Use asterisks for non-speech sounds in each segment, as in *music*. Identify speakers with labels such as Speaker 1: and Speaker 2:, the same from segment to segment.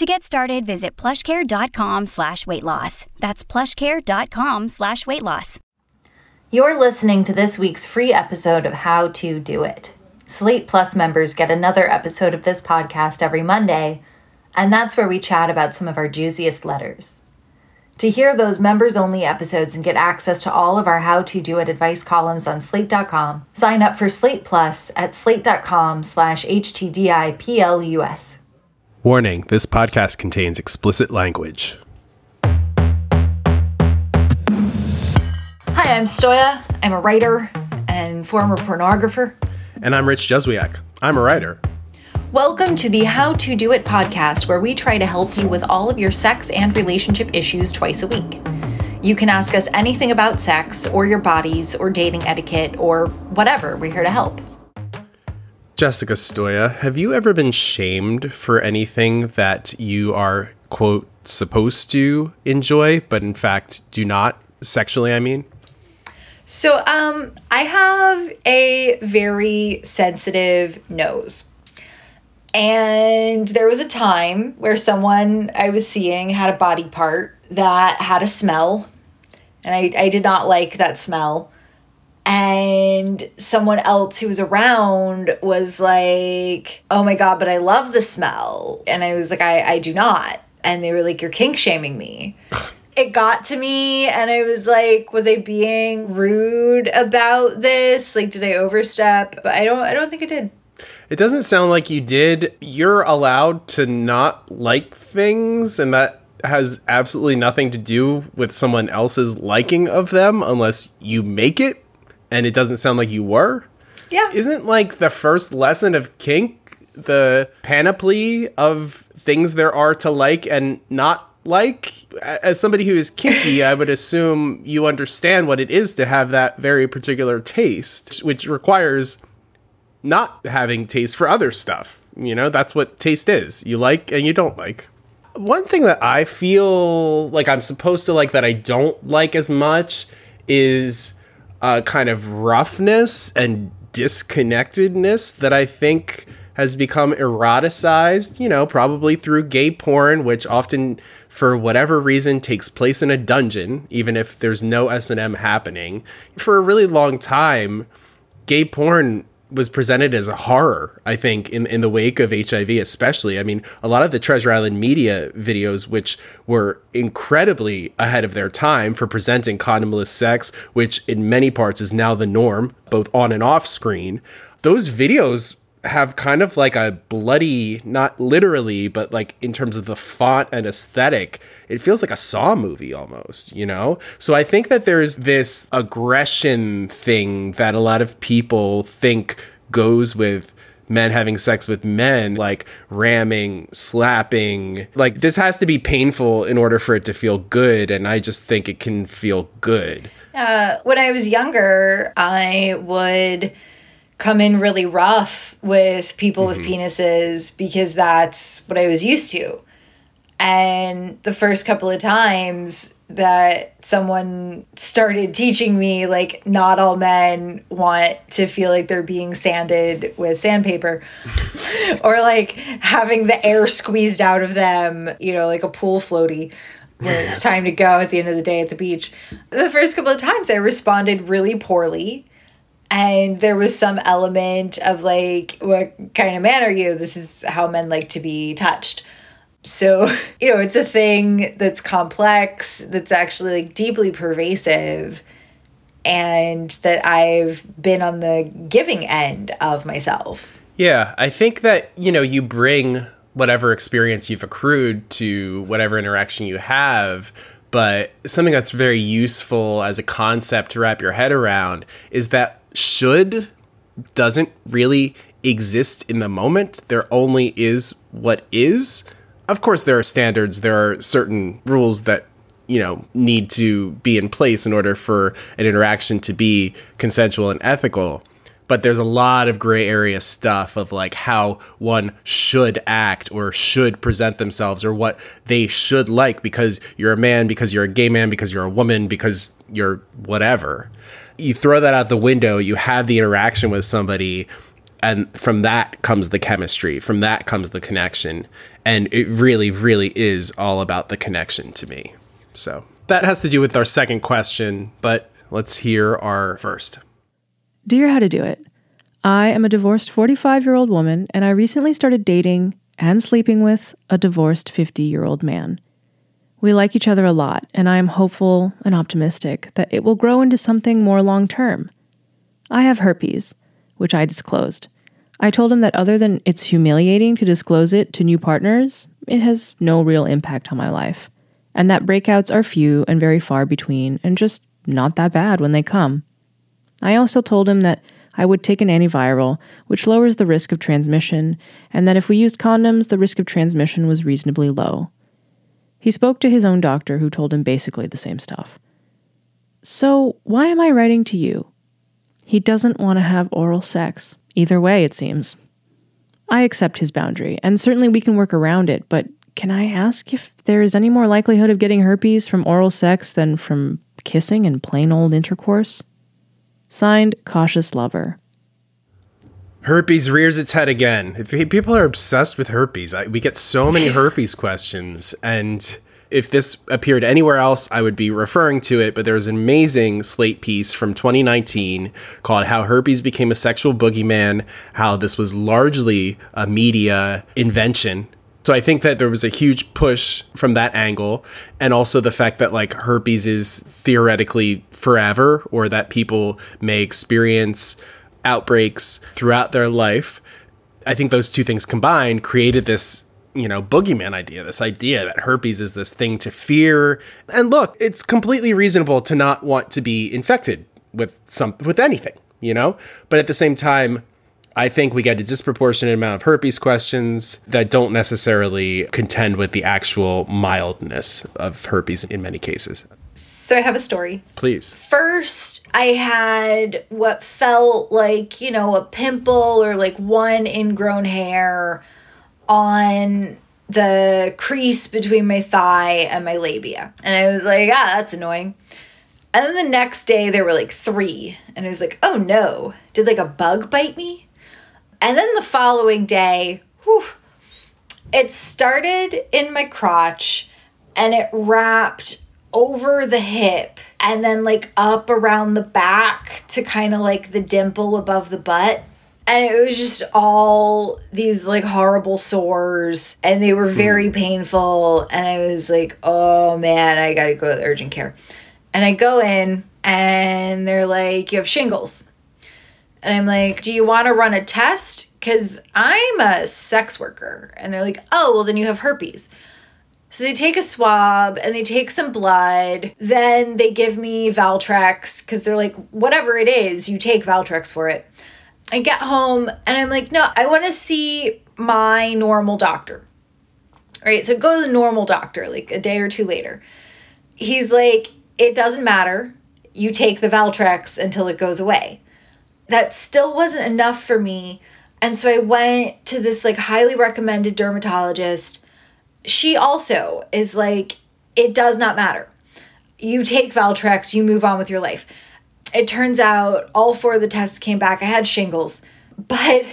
Speaker 1: To get started, visit plushcare.com slash weight loss. That's plushcare.com slash weight loss.
Speaker 2: You're listening to this week's free episode of How to Do It. Slate Plus members get another episode of this podcast every Monday, and that's where we chat about some of our juiciest letters. To hear those members only episodes and get access to all of our How to Do It advice columns on slate.com, sign up for Slate Plus at slate.com slash HTDIPLUS.
Speaker 3: Warning this podcast contains explicit language.
Speaker 2: Hi, I'm Stoya. I'm a writer and former pornographer.
Speaker 3: And I'm Rich Juzwiak. I'm a writer.
Speaker 2: Welcome to the How to Do It podcast, where we try to help you with all of your sex and relationship issues twice a week. You can ask us anything about sex or your bodies or dating etiquette or whatever. We're here to help.
Speaker 3: Jessica Stoya, have you ever been shamed for anything that you are, quote, supposed to enjoy, but in fact do not sexually, I mean?
Speaker 2: So, um, I have a very sensitive nose. And there was a time where someone I was seeing had a body part that had a smell. And I, I did not like that smell. And someone else who was around was like, oh my God, but I love the smell. And I was like, I, I do not. And they were like, you're kink shaming me. *laughs* it got to me and I was like, was I being rude about this? Like did I overstep? But I don't I don't think I did.
Speaker 3: It doesn't sound like you did. You're allowed to not like things and that has absolutely nothing to do with someone else's liking of them unless you make it and it doesn't sound like you were.
Speaker 2: Yeah.
Speaker 3: Isn't like the first lesson of kink the panoply of things there are to like and not like as somebody who is kinky i would assume you understand what it is to have that very particular taste which requires not having taste for other stuff you know that's what taste is you like and you don't like one thing that i feel like i'm supposed to like that i don't like as much is a kind of roughness and disconnectedness that i think has become eroticized, you know, probably through gay porn, which often, for whatever reason, takes place in a dungeon, even if there's no S&M happening. For a really long time, gay porn was presented as a horror, I think, in, in the wake of HIV, especially. I mean, a lot of the Treasure Island media videos, which were incredibly ahead of their time for presenting condomless sex, which in many parts is now the norm, both on and off screen, those videos have kind of like a bloody, not literally, but like in terms of the font and aesthetic, it feels like a Saw movie almost, you know? So I think that there's this aggression thing that a lot of people think goes with men having sex with men, like ramming, slapping. Like this has to be painful in order for it to feel good. And I just think it can feel good.
Speaker 2: Uh, when I was younger, I would come in really rough with people mm-hmm. with penises because that's what I was used to. And the first couple of times that someone started teaching me, like, not all men want to feel like they're being sanded with sandpaper *laughs* or like having the air squeezed out of them, you know, like a pool floaty when it's time to go at the end of the day at the beach. The first couple of times I responded really poorly and there was some element of like what kind of man are you? This is how men like to be touched. So *laughs* you know it's a thing that's complex that's actually like deeply pervasive and that i've been on the giving end of myself.
Speaker 3: Yeah i think that you know you bring whatever experience you've accrued to whatever interaction you have but something that's very useful as a concept to wrap your head around is that should doesn't really exist in the moment. There only is what is. Of course, there are standards, there are certain rules that you know, need to be in place in order for an interaction to be consensual and ethical. But there's a lot of gray area stuff of like how one should act or should present themselves or what they should like because you're a man, because you're a gay man, because you're a woman, because you're whatever. You throw that out the window, you have the interaction with somebody and from that comes the chemistry from that comes the connection and it really really is all about the connection to me. So that has to do with our second question but let's hear our first.
Speaker 4: Dear how to do it. I am a divorced 45 year old woman and i recently started dating and sleeping with a divorced 50 year old man we like each other a lot and i am hopeful and optimistic that it will grow into something more long term i have herpes which I disclosed. I told him that other than it's humiliating to disclose it to new partners, it has no real impact on my life, and that breakouts are few and very far between and just not that bad when they come. I also told him that I would take an antiviral, which lowers the risk of transmission, and that if we used condoms, the risk of transmission was reasonably low. He spoke to his own doctor, who told him basically the same stuff. So, why am I writing to you? He doesn't want to have oral sex. Either way, it seems. I accept his boundary, and certainly we can work around it, but can I ask if there is any more likelihood of getting herpes from oral sex than from kissing and plain old intercourse? Signed, Cautious Lover.
Speaker 3: Herpes rears its head again. People are obsessed with herpes. we get so many herpes questions, and if this appeared anywhere else, I would be referring to it, but there was an amazing Slate piece from 2019 called How Herpes Became a Sexual Boogeyman, how this was largely a media invention. So I think that there was a huge push from that angle, and also the fact that like herpes is theoretically forever, or that people may experience outbreaks throughout their life. I think those two things combined created this you know, boogeyman idea, this idea that herpes is this thing to fear. And look, it's completely reasonable to not want to be infected with some with anything, you know? But at the same time, I think we get a disproportionate amount of herpes questions that don't necessarily contend with the actual mildness of herpes in many cases.
Speaker 2: So I have a story.
Speaker 3: Please.
Speaker 2: First, I had what felt like, you know, a pimple or like one ingrown hair on the crease between my thigh and my labia. And I was like, ah, that's annoying. And then the next day there were like three. And I was like, oh no, did like a bug bite me? And then the following day, whew, it started in my crotch and it wrapped over the hip and then like up around the back to kind of like the dimple above the butt. And it was just all these like horrible sores and they were very mm. painful. And i was like oh man i gotta go to urgent care. And i go in and they're like you have shingles. And i'm like do you want to run a test? Because i'm a sex worker. And they're like oh well then you have herpes so they take a swab and they take some blood. Then they give me Valtrex because they're like, whatever it is, you take Valtrex for it. I get home and I'm like, no, I want to see my normal doctor. Right. So go to the normal doctor like a day or two later. He's like, it doesn't matter. You take the Valtrex until it goes away. That still wasn't enough for me. And so I went to this like highly recommended dermatologist. She also is like, it does not matter. You take Valtrex, you move on with your life it turns out all four of the tests came back. I had shingles. But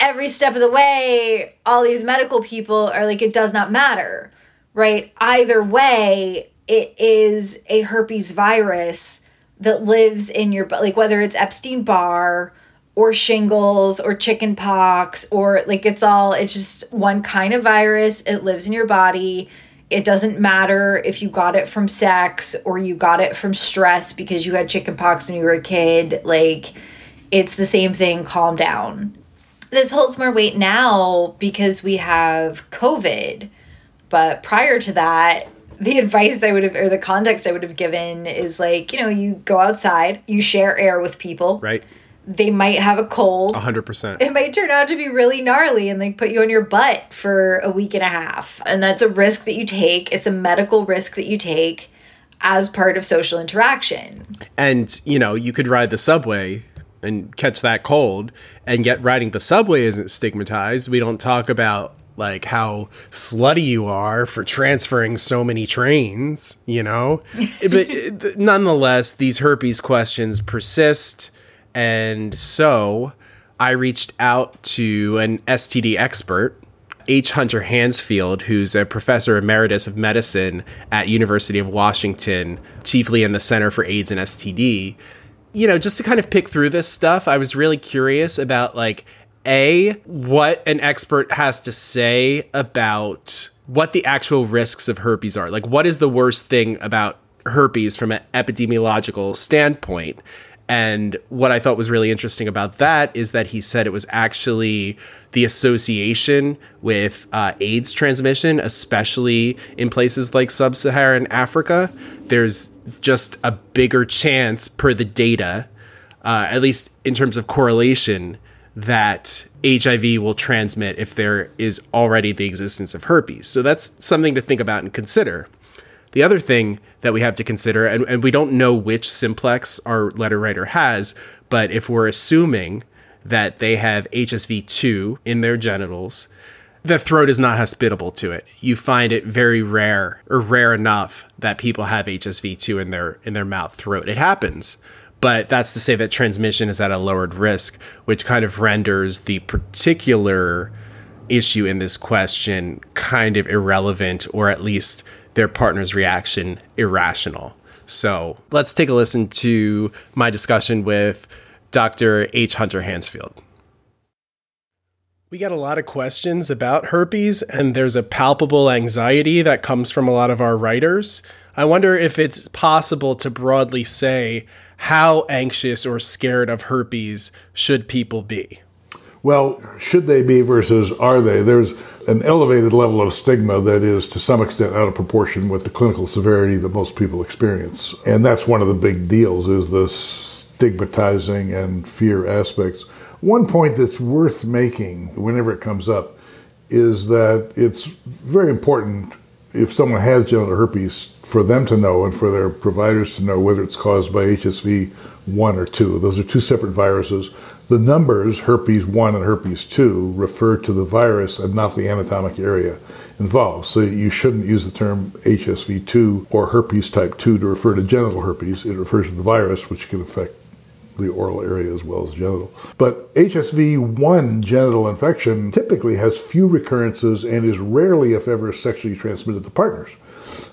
Speaker 2: every step of the way, all these medical people are like, it does not matter, right? Either way, it is a herpes virus that lives in your, like, whether it's Epstein Barr or shingles or chicken pox or like it's all, it's just one kind of virus. It lives in your body it doesn't matter if you got it from sex or you got it from stress because you had chickenpox when you were a kid. Like, it's the same thing. Calm down. This holds more weight now because we have COVID. But prior to that, the *laughs* advice I would have, or the context I would have given is like, you know, you go outside, you share air with people.
Speaker 3: Right.
Speaker 2: They might have a cold.
Speaker 3: 100%.
Speaker 2: It might turn out to be really gnarly and they put you on your butt for a week and a half. And that's a risk that you take. It's a medical risk that you take as part of social interaction.
Speaker 3: And, you know, you could ride the subway and catch that cold, and yet riding the subway isn't stigmatized. We don't talk about like how slutty you are for transferring so many trains, you know? *laughs* but eh, nonetheless, these herpes questions persist. And so I reached out to an STD expert, H. Hunter Handsfield, who's a professor emeritus of medicine at University of Washington, chiefly in the Center for AIDS and STD. You know, just to kind of pick through this stuff, I was really curious about like a what an expert has to say about what the actual risks of herpes are. Like what is the worst thing about herpes from an epidemiological standpoint? And what I thought was really interesting about that is that he said it was actually the association with uh, AIDS transmission, especially in places like sub Saharan Africa. There's just a bigger chance, per the data, uh, at least in terms of correlation, that HIV will transmit if there is already the existence of herpes. So that's something to think about and consider. The other thing that we have to consider, and, and we don't know which simplex our letter writer has, but if we're assuming that they have HSV2 in their genitals, the throat is not hospitable to it. You find it very rare or rare enough that people have HSV2 in their in their mouth throat. It happens, but that's to say that transmission is at a lowered risk, which kind of renders the particular issue in this question kind of irrelevant or at least their partner's reaction irrational. So let's take a listen to my discussion with Dr. H. Hunter Handsfield. We get a lot of questions about herpes, and there's a palpable anxiety that comes from a lot of our writers. I wonder if it's possible to broadly say how anxious or scared of herpes should people be?
Speaker 5: Well, should they be versus are they? There's an elevated level of stigma that is to some extent out of proportion with the clinical severity that most people experience. And that's one of the big deals is the stigmatizing and fear aspects. One point that's worth making whenever it comes up is that it's very important if someone has genital herpes for them to know and for their providers to know whether it's caused by HSV 1 or 2. Those are two separate viruses. The numbers, herpes 1 and herpes 2, refer to the virus and not the anatomic area involved. So you shouldn't use the term HSV 2 or herpes type 2 to refer to genital herpes. It refers to the virus, which can affect the oral area as well as genital. But HSV 1 genital infection typically has few recurrences and is rarely, if ever, sexually transmitted to partners.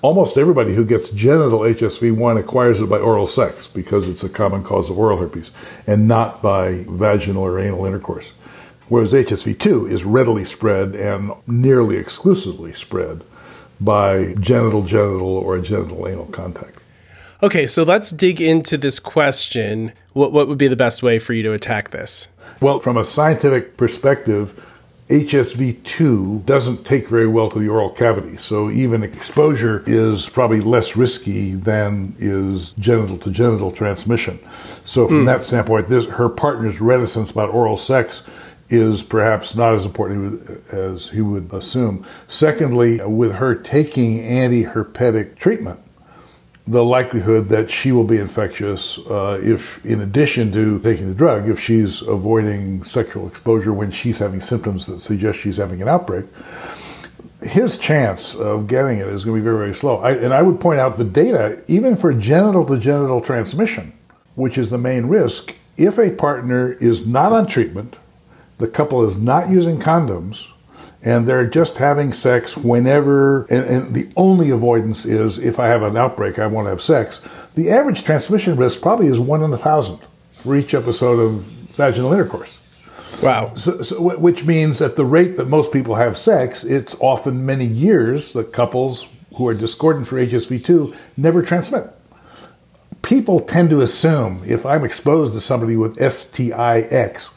Speaker 5: Almost everybody who gets genital HSV1 acquires it by oral sex because it's a common cause of oral herpes and not by vaginal or anal intercourse. Whereas HSV2 is readily spread and nearly exclusively spread by genital genital or genital anal contact.
Speaker 3: Okay, so let's dig into this question. What, what would be the best way for you to attack this?
Speaker 5: Well, from a scientific perspective, HSV2 doesn't take very well to the oral cavity, so even exposure is probably less risky than is genital to genital transmission. So, from mm. that standpoint, this, her partner's reticence about oral sex is perhaps not as important as he would assume. Secondly, with her taking antiherpetic treatment, the likelihood that she will be infectious uh, if, in addition to taking the drug, if she's avoiding sexual exposure when she's having symptoms that suggest she's having an outbreak, his chance of getting it is going to be very, very slow. I, and I would point out the data, even for genital to genital transmission, which is the main risk, if a partner is not on treatment, the couple is not using condoms, and they're just having sex whenever, and, and, the only avoidance is if I have an outbreak, I want to have sex. The average transmission risk probably is one in a thousand for each episode of vaginal intercourse.
Speaker 3: Wow.
Speaker 5: So, so, which means at the rate that most people have sex, it's often many years that couples who are discordant for HSV2 never transmit. People tend to assume if I'm exposed to somebody with STIX,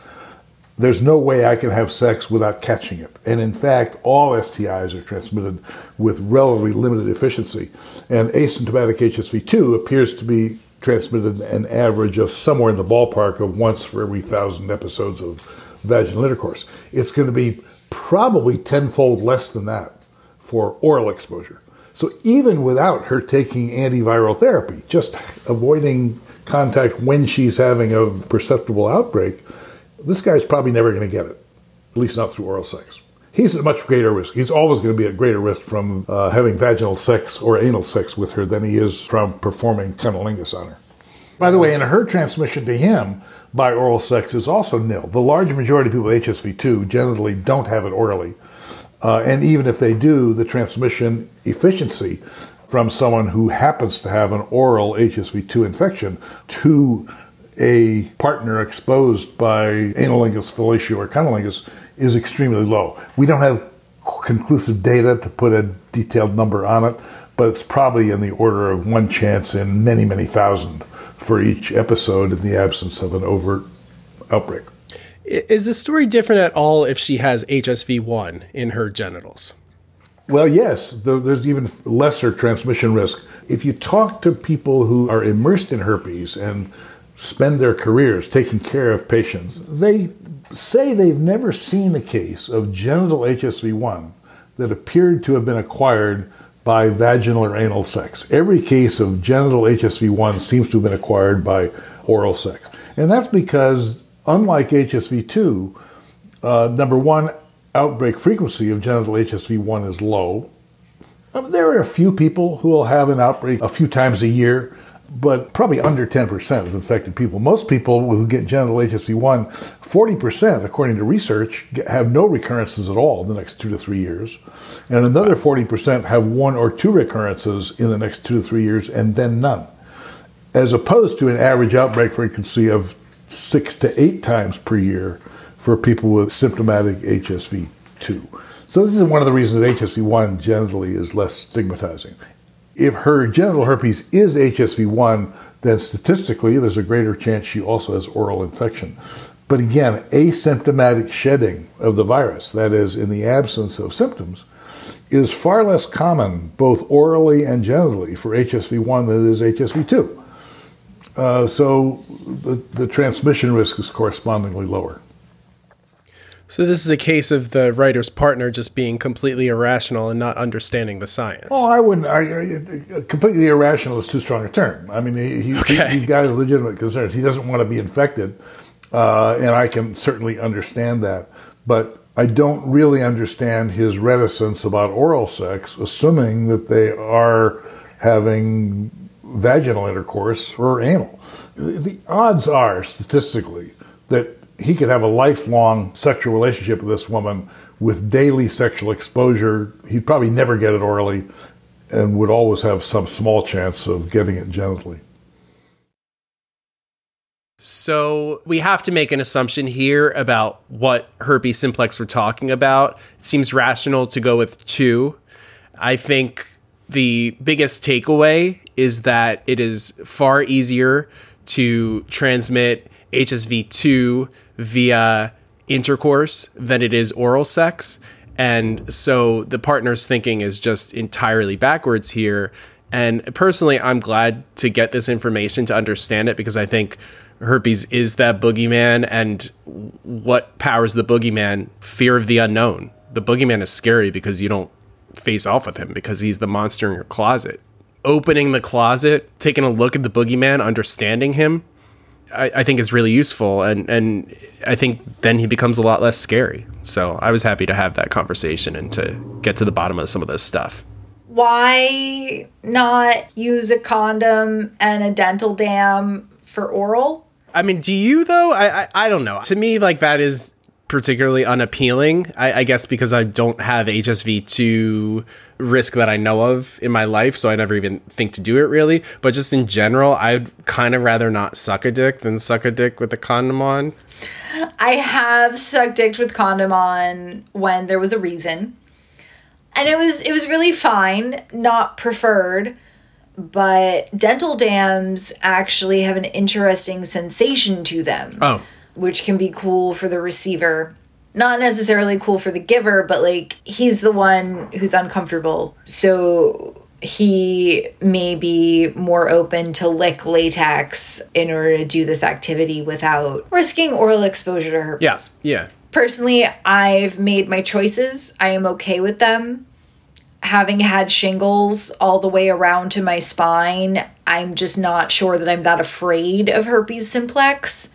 Speaker 5: there's no way I can have sex without catching it. And in fact, all STIs are transmitted with relatively limited efficiency. And asymptomatic HSV2 appears to be transmitted an average of somewhere in the ballpark of once for every thousand episodes of vaginal intercourse. It's going to be probably tenfold less than that for oral exposure. So even without her taking antiviral therapy, just avoiding contact when she's having a perceptible outbreak, this guy's probably never going to get it, at least not through oral sex. He's at much greater risk. He's always going to be at greater risk from uh, having vaginal sex or anal sex with her than he is from performing cunnilingus on her. By the way, and her transmission to him by oral sex is also nil. The large majority of people with HSV2 generally don't have it orally. Uh, and even if they do, the transmission efficiency from someone who happens to have an oral HSV2 infection to a partner exposed by anilingus, fellatio, or cunnilingus is extremely low. We don't have conclusive data to put a detailed number on it, but it's probably in the order of one chance in many, many thousand for each episode in the absence of an overt outbreak.
Speaker 3: Is the story different at all if she has HSV1 in her genitals?
Speaker 5: Well, yes, there's even lesser transmission risk. If you talk to people who are immersed in herpes and spend their careers taking care of patients, they say they've never seen a case of genital HSV1 that appeared to have been acquired by vaginal or anal sex. Every case of genital HSV1 seems to have been acquired by oral sex. And that's because, unlike HSV2, uh, number one, outbreak frequency of genital HSV1 is low. Um, there are a few people who will have an outbreak a few times a year, but probably under 10% of infected people. Most people who get genital HSV1, 40%, according to research, have no recurrences at all in the next two to three years. And another 40% have one or two recurrences in the next two to three years and then none. As opposed to an average outbreak frequency of six to eight times per year for people with symptomatic HSV2. So this is one of the reasons that HSV1 generally is less stigmatizing. If her genital herpes is HSV1, then statistically there's a greater chance she also has oral infection. But again, asymptomatic shedding of the virus, that is, in the absence of symptoms, is far less common both orally and genitally for HSV1 than it is HSV2. Uh, so the, the transmission risk is correspondingly lower.
Speaker 3: So this is a case of the writer's partner just being completely irrational and not understanding the science.
Speaker 5: Oh, I wouldn't. I, I, completely irrational is too strong a term. I mean, he, okay. he, has got legitimate concerns. He doesn't want to be infected, uh, and I can certainly understand that. But I don't really understand his reticence about oral sex, assuming that they are having vaginal intercourse or anal. The odds are, statistically, that he could have a lifelong sexual relationship with this woman with daily sexual exposure. He'd probably never get it orally and would always have some small chance of getting it genitally.
Speaker 3: So we have to make an assumption here about what herpes simplex we're talking about. It seems rational to go with two. I think the biggest takeaway is that it is far easier to transmit HSV2 via intercourse than it is oral sex. And so the partner's thinking is just entirely backwards here. And personally, I'm glad to get this information to understand it because I think herpes is that boogeyman. And what powers the boogeyman? Fear of the unknown. The boogeyman is scary because you don't face off with him because he's the monster in your closet. Opening the closet, taking a look at the boogeyman, understanding him, I, I, think is really useful and and I think then he becomes a lot less scary. So I was happy to have that conversation and to get to the bottom of some of this stuff.
Speaker 2: Why not use a condom and a dental dam for oral?
Speaker 3: I mean, do you though? I, I I don't know. To me, like that is particularly unappealing. I, I, guess because I don't have HSV two risk that I know of in my life, so I never even think to do it really. But just in general, I'd kind of rather not suck a dick than suck a dick with a condom on.
Speaker 2: I have sucked dick with condom on when there was a reason. And it was it was really fine, not preferred, but dental dams actually have an interesting sensation to them.
Speaker 3: Oh
Speaker 2: which can be cool for the receiver. Not necessarily cool for the giver, but like he's the one who's uncomfortable. So he may be more open to lick latex in order to do this activity without risking oral exposure to herpes.
Speaker 3: Yes. Yeah.
Speaker 2: Personally, I've made my choices. I am okay with them. Having had shingles all the way around to my spine, I'm just not sure that I'm that afraid of herpes simplex.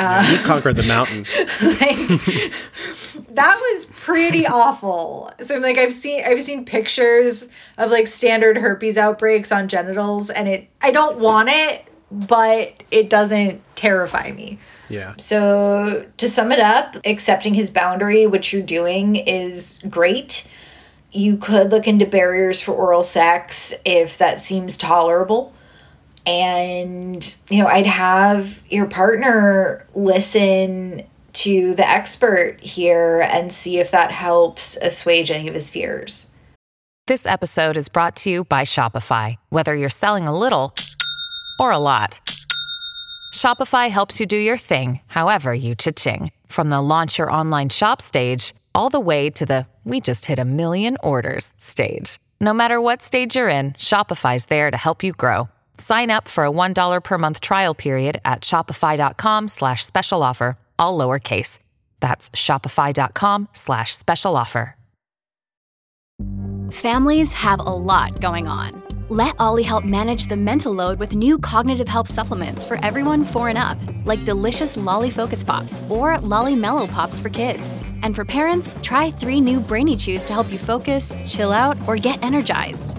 Speaker 3: Yeah uh, you conquered the mountain. *laughs*
Speaker 2: that was pretty *laughs* awful. So I'm like I've seen I've seen pictures of like standard herpes outbreaks on genitals and it I don't want it, but it doesn't terrify me.
Speaker 3: Yeah.
Speaker 2: So to sum it up, accepting his boundary, which you're doing, is great. You could look into barriers for oral sex if that seems tolerable. And, you know, I'd have your partner listen to the expert here and see if that helps assuage any of his fears.
Speaker 6: This episode is brought to you by Shopify. Whether you're selling a little or a lot, Shopify helps you do your thing, however you cha-ching. From the launch your online shop stage, all the way to the we just hit a million orders stage. No matter what stage you're in, Shopify's there to help you grow. Sign up for a $1 per month trial period at shopify.com slash special offer, all lowercase. That's shopify.com slash special offer.
Speaker 7: Families have a lot going on. Let OLLY help manage the mental load with new cognitive help supplements for everyone four and up, like delicious Lolly Focus Pops or Lolly Mellow Pops for kids. And for parents, try three new Brainy Chews to help you focus, chill out, or get energized.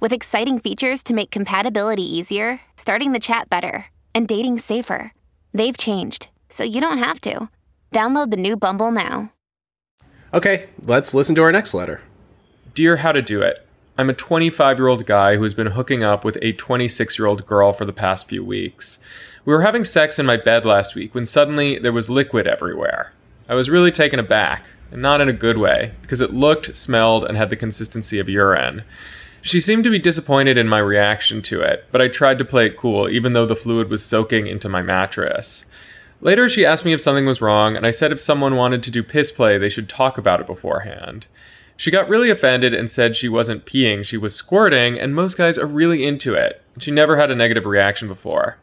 Speaker 8: with exciting features to make compatibility easier, starting the chat better, and dating safer. They've changed, so you don't have to. Download the new Bumble now.
Speaker 3: Okay, let's listen to our next letter.
Speaker 9: Dear How to Do It, I'm a 25 year old guy who has been hooking up with a 26 year old girl for the past few weeks. We were having sex in my bed last week when suddenly there was liquid everywhere. I was really taken aback, and not in a good way, because it looked, smelled, and had the consistency of urine. She seemed to be disappointed in my reaction to it, but I tried to play it cool, even though the fluid was soaking into my mattress. Later, she asked me if something was wrong, and I said if someone wanted to do piss play, they should talk about it beforehand. She got really offended and said she wasn't peeing, she was squirting, and most guys are really into it. She never had a negative reaction before.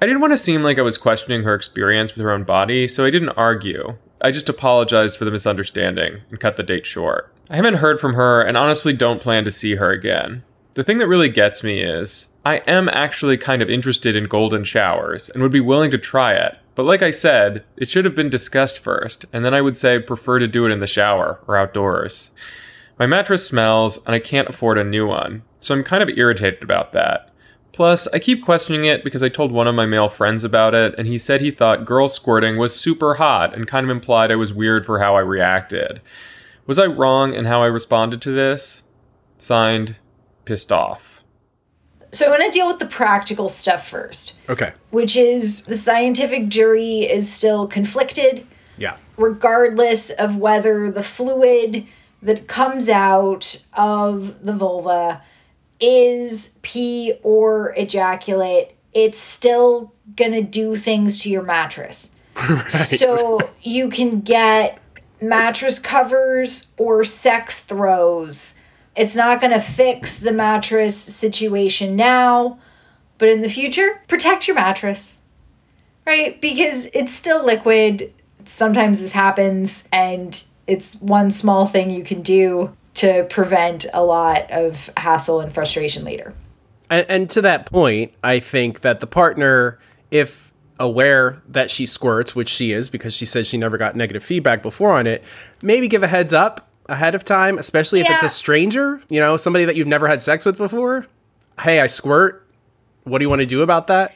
Speaker 9: I didn't want to seem like I was questioning her experience with her own body, so I didn't argue. I just apologized for the misunderstanding and cut the date short. I haven't heard from her and honestly don't plan to see her again. The thing that really gets me is I am actually kind of interested in golden showers and would be willing to try it. But like I said, it should have been discussed first, and then I would say prefer to do it in the shower or outdoors. My mattress smells, and I can't afford a new one, so I'm kind of irritated about that. Plus, I keep questioning it because I told one of my male friends about it, and he said he thought girl squirting was super hot and kind of implied I was weird for how I reacted. Was I wrong in how I responded to this? Signed, pissed off.
Speaker 2: So I want to deal with the practical stuff first,
Speaker 3: Okay.
Speaker 2: which is the scientific jury is still conflicted,
Speaker 3: Yeah.
Speaker 2: regardless of whether the fluid that comes out of the vulva is pee or ejaculate. It's still gonna do things to your mattress. *laughs* So you can get mattress covers or sex throws. It's not going to fix the mattress situation now, but in the future, protect your mattress. Right? Because it's still liquid. Sometimes this happens, and it's one small thing you can do to prevent a lot of hassle and frustration later.
Speaker 3: And, and to that point, I think that the partner, if aware that she squirts, which she is because she says she never got negative feedback before on it, maybe give a heads up ahead of time, especially if it's a stranger, you know, somebody that you've never had sex with before. Hey, I squirt. What do you want to do about that?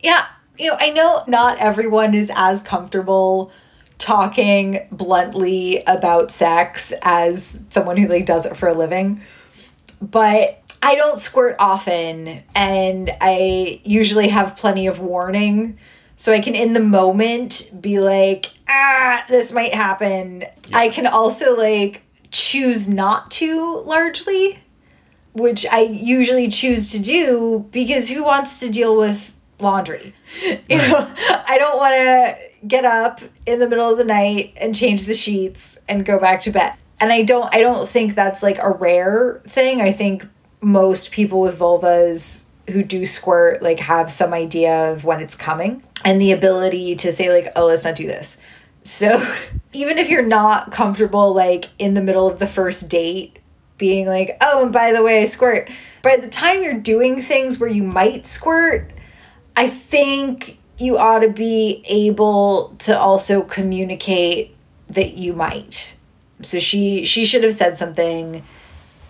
Speaker 2: Yeah, you know, I know not everyone is as comfortable talking bluntly about sex as someone who like does it for a living. But I don't squirt often and I usually have plenty of warning. So I can in the moment be like, ah, this might happen. I can also like choose not to largely, which I usually choose to do because who wants to deal with laundry? *laughs* You know, I don't want to get up in the middle of the night and change the sheets and go back to bed. And I don't I don't think that's like a rare thing. I think most people with vulvas who do squirt like have some idea of when it's coming. And the ability to say like oh let's not do this. So *laughs* even if you're not comfortable like in the middle of the first date being like oh and by the way I squirt. By the time you're doing things where you might squirt i think you ought to be able to also communicate that you might. So she she should have said something.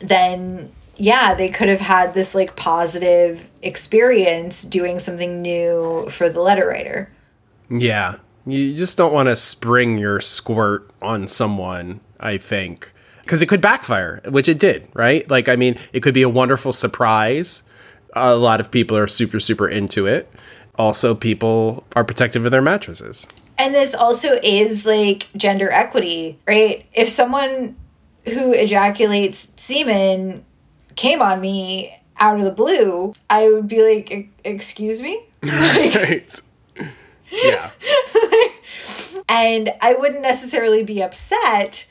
Speaker 2: Then yeah, they could have had this like positive experience doing something new for the letter writer.
Speaker 3: Yeah. You just don't want to spring your squirt on someone, I think. Because it could backfire, which it did, right? Like, I mean, it could be a wonderful surprise. A lot of people are super, super into it. Also, people are protective of their mattresses.
Speaker 2: And this also is like gender equity, right? If someone who ejaculates semen came on me out of the blue, I would be like, "Excuse me." *laughs*
Speaker 3: right. Yeah. *laughs*
Speaker 2: and I wouldn't necessarily be upset,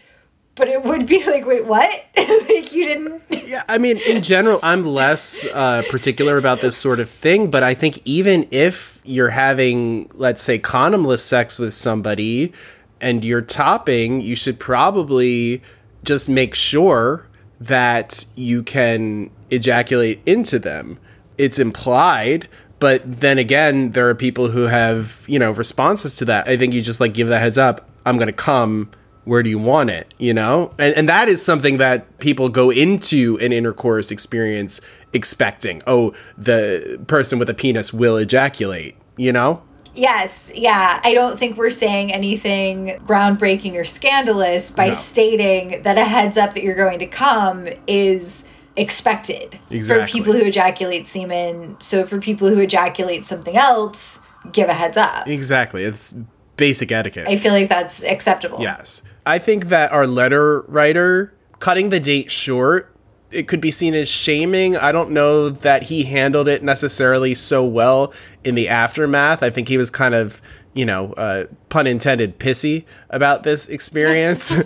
Speaker 2: but it would be like, "Wait, what?" *laughs* like you didn't.
Speaker 3: Yeah, I mean, in general, I'm less uh, particular about this sort of thing, but I think even if you're having, let's say, condomless sex with somebody and you're topping, you should probably just make sure that you can ejaculate into them. It's implied, but then again, there are people who have, you know, responses to that. I think you just like give that heads up. I'm going to come. Where do you want it? You know? And, and that is something that people go into an intercourse experience expecting. Oh, the person with a penis will ejaculate, you know?
Speaker 2: Yes, yeah. I don't think we're saying anything groundbreaking or scandalous by
Speaker 3: No.
Speaker 2: stating that a heads up that you're going to come is expected
Speaker 3: Exactly.
Speaker 2: for people who ejaculate semen. So for people who ejaculate something else, give a heads up.
Speaker 3: Exactly. It's basic etiquette.
Speaker 2: I feel like that's acceptable.
Speaker 3: Yes. I think that our letter writer cutting the date short, it could be seen as shaming. I don't know that he handled it necessarily so well in the aftermath. I think he was kind of, you know, uh, pun intended, pissy about this experience. *laughs*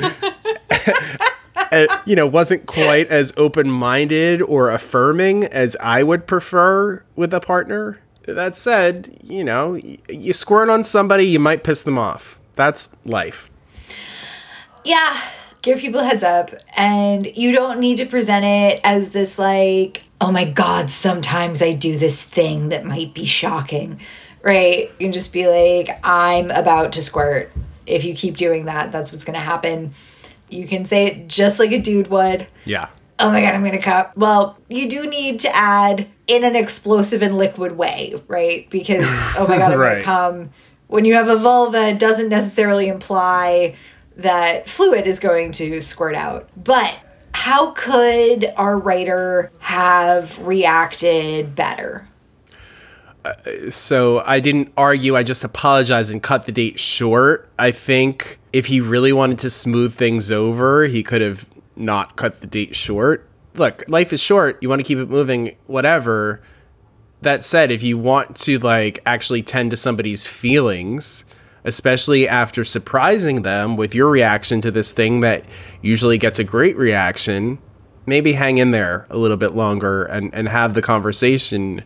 Speaker 3: *laughs* You know, wasn't quite as open minded or affirming as I would prefer with a partner. That said, you know, you squirt on somebody, you might piss them off. That's life.
Speaker 2: Yeah. Give people a heads up. And you don't need to present it as this, like, oh my God, sometimes I do this thing that might be shocking, right? You can just be like, I'm about to squirt. If you keep doing that, that's what's going to happen. You can say it just like a dude would.
Speaker 3: Yeah.
Speaker 2: Oh my God, I'm to cup. Well, you do need to add in an explosive and liquid way, right? Because, oh my God, I'm gonna *laughs* come. When you have a vulva, it doesn't necessarily imply that fluid is going to squirt out. But how could our writer have reacted better?
Speaker 3: So I didn't argue. I just apologized and cut the date short. I think if he really wanted to smooth things over, he could have not cut the date short. Look, life is short. You want to keep it moving, whatever. That said, if you want to like actually tend to somebody's feelings, especially after surprising them with your reaction to this thing that usually gets a great reaction, maybe hang in there a little bit longer and, and have the conversation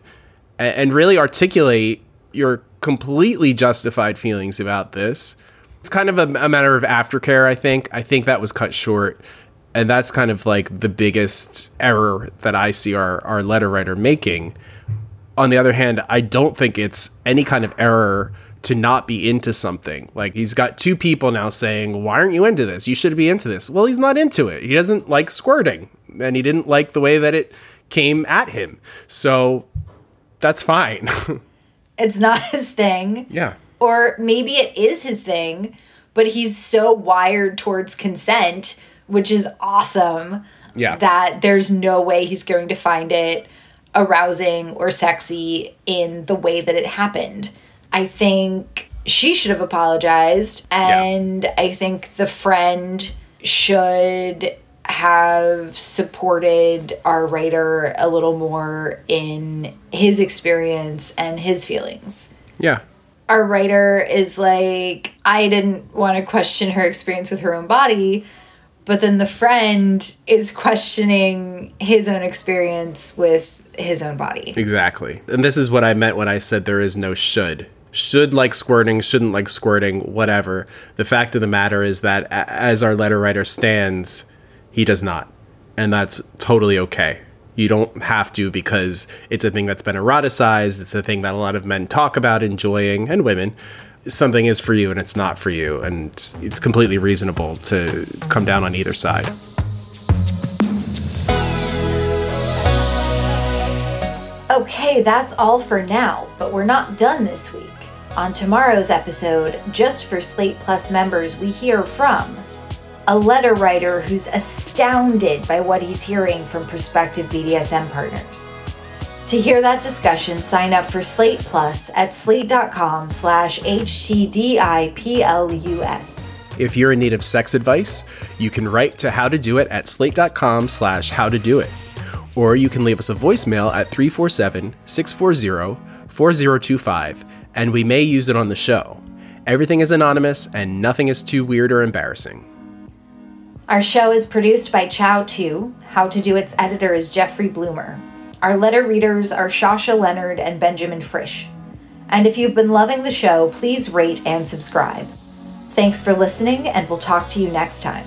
Speaker 3: a- and really articulate your completely justified feelings about this. It's kind of a, a matter of aftercare, I think. I think that was cut short. And that's kind of like the biggest error that I see our, our letter writer making. On the other hand, I don't think it's any kind of error to not be into something. Like he's got two people now saying, "Why aren't you into this? You should be into this." Well, he's not into it. He doesn't like squirting, and he didn't like the way that it came at him. So that's fine. *laughs*
Speaker 2: It's not his thing.
Speaker 3: yeah.
Speaker 2: Or maybe it is his thing, but he's so wired towards consent, which is awesome.
Speaker 3: Yeah.
Speaker 2: That there's no way he's going to find it arousing or sexy in the way that it happened. I think she should have apologized and yeah. I think the friend should have supported our writer a little more in his experience and his feelings.
Speaker 3: Yeah.
Speaker 2: Our writer is like, I didn't want to question her experience with her own body, but then the friend is questioning his own experience with his own body.
Speaker 3: Exactly. And this is what I meant when I said there is no should should like squirting, shouldn't like squirting, whatever. The fact of the matter is that as our letter writer stands, he does not. And that's totally okay. You don't have to because it's a thing that's been eroticized. It's a thing that a lot of men talk about enjoying and women. Something is for you and it's not for you. And it's completely reasonable to come down on either side.
Speaker 2: Okay, that's all for now, but we're not done this week. On tomorrow's episode, just for Slate Plus members, we hear from a letter writer who's astounded by what he's hearing from prospective BDSM partners. To hear that discussion, sign up for Slate Plus at slate.com slash HTDIPLUS.
Speaker 3: If you're in need of sex advice, you can write to how to do it at slate.com slash how to do it. Or you can leave us a voicemail at 347 640 4025 and we may use it on the show. Everything is anonymous and nothing is too weird or embarrassing.
Speaker 2: Our show is produced by Chau Tu. How to Do Its editor is Jeffrey Bloomer. Our letter readers are Shasha Leonard and Benjamin Frisch. And if you've been loving the show, please rate and subscribe. Thanks for listening, and we'll talk to you next time.